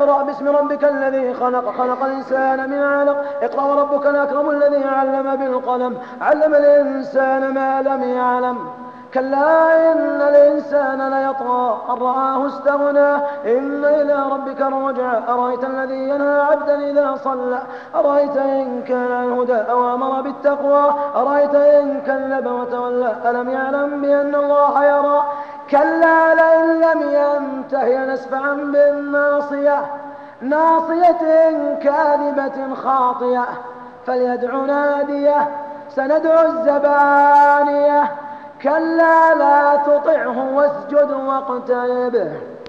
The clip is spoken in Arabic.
اقرأ باسم ربك الذي خلق خلق الإنسان من علق. اقرأ وربك الأكرم الذي علم بالقلم. علم الإنسان ما لم يعلم. كلا إن الإنسان ليطغى. أن رآه استغنى. إن إلى ربك الرجع. أرأيت الذي ينهى عبدا إذا صلى؟ أرأيت إن كان الهدى أو أمر بالتقوى؟ أرأيت إن كذب وتولى؟ ألم يعلم بأن الله يرى؟ كلا لئن لم ينته لنسفعا بالناصية ناصية كاذبة خاطية فليدع نادية سندع الزبانية. كلا لا تطعه واسجد واقترب.